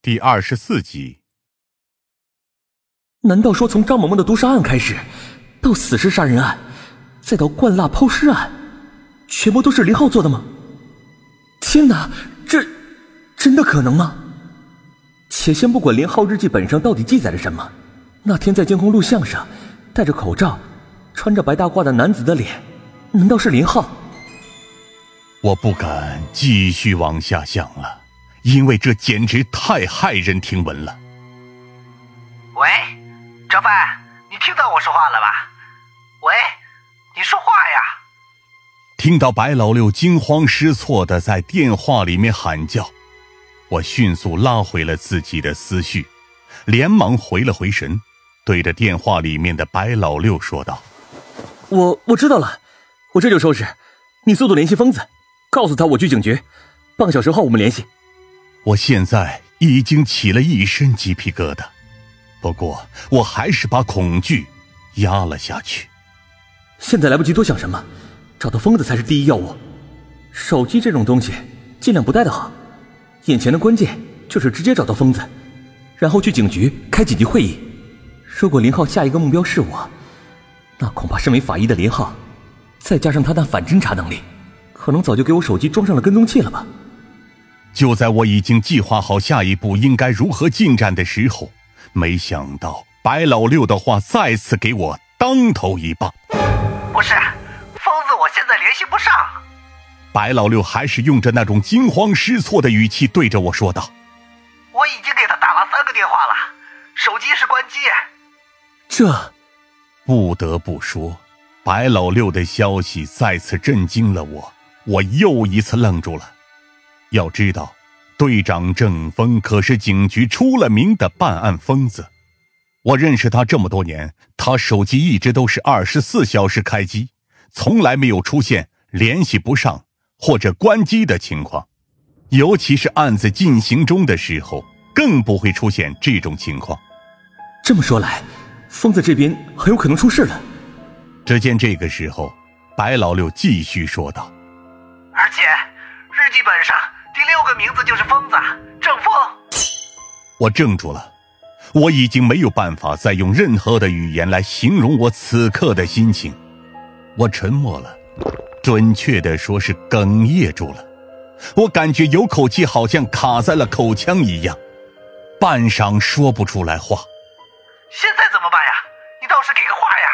第二十四集。难道说从张萌萌的毒杀案开始，到死尸杀人案，再到灌蜡抛尸案，全部都是林浩做的吗？天哪，这真的可能吗？且先不管林浩日记本上到底记载了什么，那天在监控录像上戴着口罩、穿着白大褂的男子的脸，难道是林浩？我不敢继续往下想了，因为这简直太骇人听闻了。喂，张帆，你听到我说话了吧？喂，你说话呀！听到白老六惊慌失措的在电话里面喊叫，我迅速拉回了自己的思绪，连忙回了回神，对着电话里面的白老六说道：“我我知道了，我这就收拾。你速度联系疯子。”告诉他我去警局，半个小时后我们联系。我现在已经起了一身鸡皮疙瘩，不过我还是把恐惧压了下去。现在来不及多想什么，找到疯子才是第一要务。手机这种东西尽量不带的好。眼前的关键就是直接找到疯子，然后去警局开紧急会议。如果林浩下一个目标是我，那恐怕身为法医的林浩，再加上他那反侦查能力。可能早就给我手机装上了跟踪器了吧？就在我已经计划好下一步应该如何进展的时候，没想到白老六的话再次给我当头一棒。不是，疯子，我现在联系不上。白老六还是用着那种惊慌失措的语气对着我说道：“我已经给他打了三个电话了，手机是关机。”这，不得不说，白老六的消息再次震惊了我。我又一次愣住了。要知道，队长郑峰可是警局出了名的办案疯子。我认识他这么多年，他手机一直都是二十四小时开机，从来没有出现联系不上或者关机的情况。尤其是案子进行中的时候，更不会出现这种情况。这么说来，疯子这边很有可能出事了。只见这个时候，白老六继续说道。而且，日记本上第六个名字就是疯子郑峰。我怔住了，我已经没有办法再用任何的语言来形容我此刻的心情。我沉默了，准确的说是哽咽住了。我感觉有口气好像卡在了口腔一样，半晌说不出来话。现在怎么办呀？你倒是给个话呀！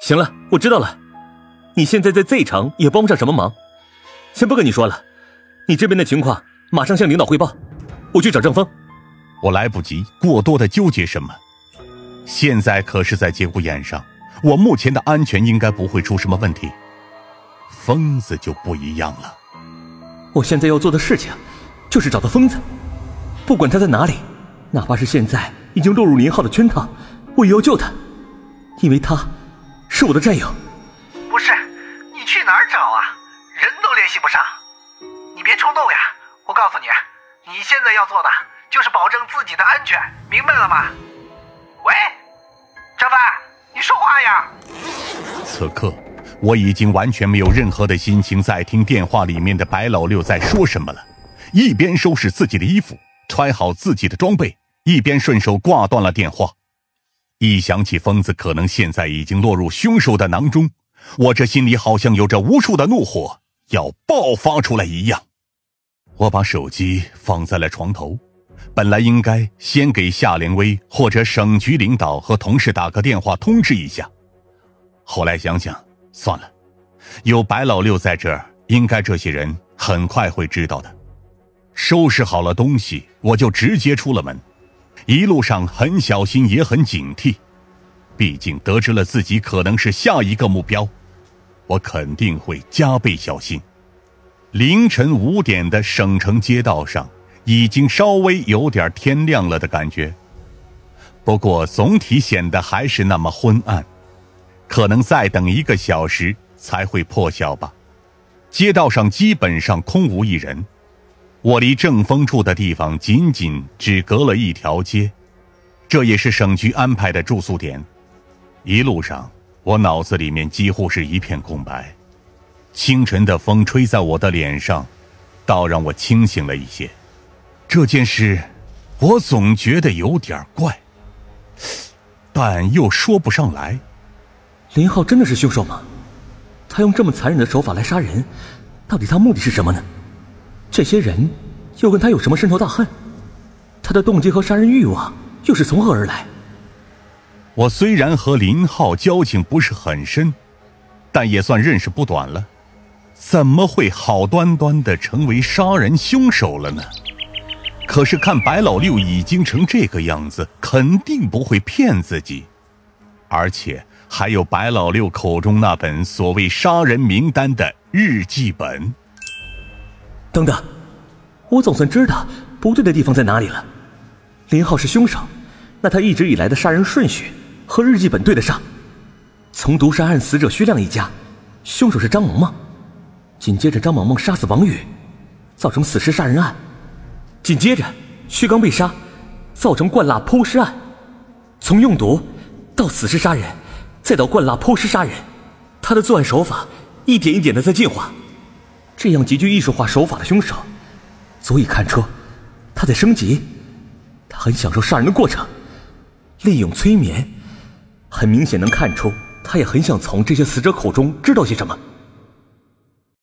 行了，我知道了。你现在在 Z 城也帮不上什么忙。先不跟你说了，你这边的情况马上向领导汇报。我去找郑峰。我来不及过多的纠结什么，现在可是在节骨眼上，我目前的安全应该不会出什么问题。疯子就不一样了。我现在要做的事情，就是找到疯子，不管他在哪里，哪怕是现在已经落入林浩的圈套，我也要救他，因为他是我的战友。不是，你去哪儿找啊？人都联系不上，你别冲动呀！我告诉你，你现在要做的就是保证自己的安全，明白了吗？喂，张帆，你说话呀！此刻我已经完全没有任何的心情在听电话里面的白老六在说什么了，一边收拾自己的衣服，穿好自己的装备，一边顺手挂断了电话。一想起疯子可能现在已经落入凶手的囊中，我这心里好像有着无数的怒火。要爆发出来一样，我把手机放在了床头，本来应该先给夏连威或者省局领导和同事打个电话通知一下，后来想想算了，有白老六在这儿，应该这些人很快会知道的。收拾好了东西，我就直接出了门，一路上很小心也很警惕，毕竟得知了自己可能是下一个目标。我肯定会加倍小心。凌晨五点的省城街道上，已经稍微有点天亮了的感觉，不过总体显得还是那么昏暗，可能再等一个小时才会破晓吧。街道上基本上空无一人，我离正风住的地方仅仅只隔了一条街，这也是省局安排的住宿点。一路上。我脑子里面几乎是一片空白，清晨的风吹在我的脸上，倒让我清醒了一些。这件事我总觉得有点怪，但又说不上来。林浩真的是凶手吗？他用这么残忍的手法来杀人，到底他目的是什么呢？这些人又跟他有什么深仇大恨？他的动机和杀人欲望又是从何而来？我虽然和林浩交情不是很深，但也算认识不短了，怎么会好端端的成为杀人凶手了呢？可是看白老六已经成这个样子，肯定不会骗自己，而且还有白老六口中那本所谓杀人名单的日记本。等等，我总算知道不对的地方在哪里了。林浩是凶手，那他一直以来的杀人顺序和日记本对得上。从毒杀案死者徐亮一家，凶手是张萌萌，紧接着张萌萌杀死王宇，造成死尸杀人案。紧接着，薛刚被杀，造成灌蜡抛尸案。从用毒到死尸杀人，再到灌蜡抛尸杀人，他的作案手法一点一点的在进化。这样极具艺术化手法的凶手，足以看出他在升级。他很享受杀人的过程，利用催眠，很明显能看出他也很想从这些死者口中知道些什么。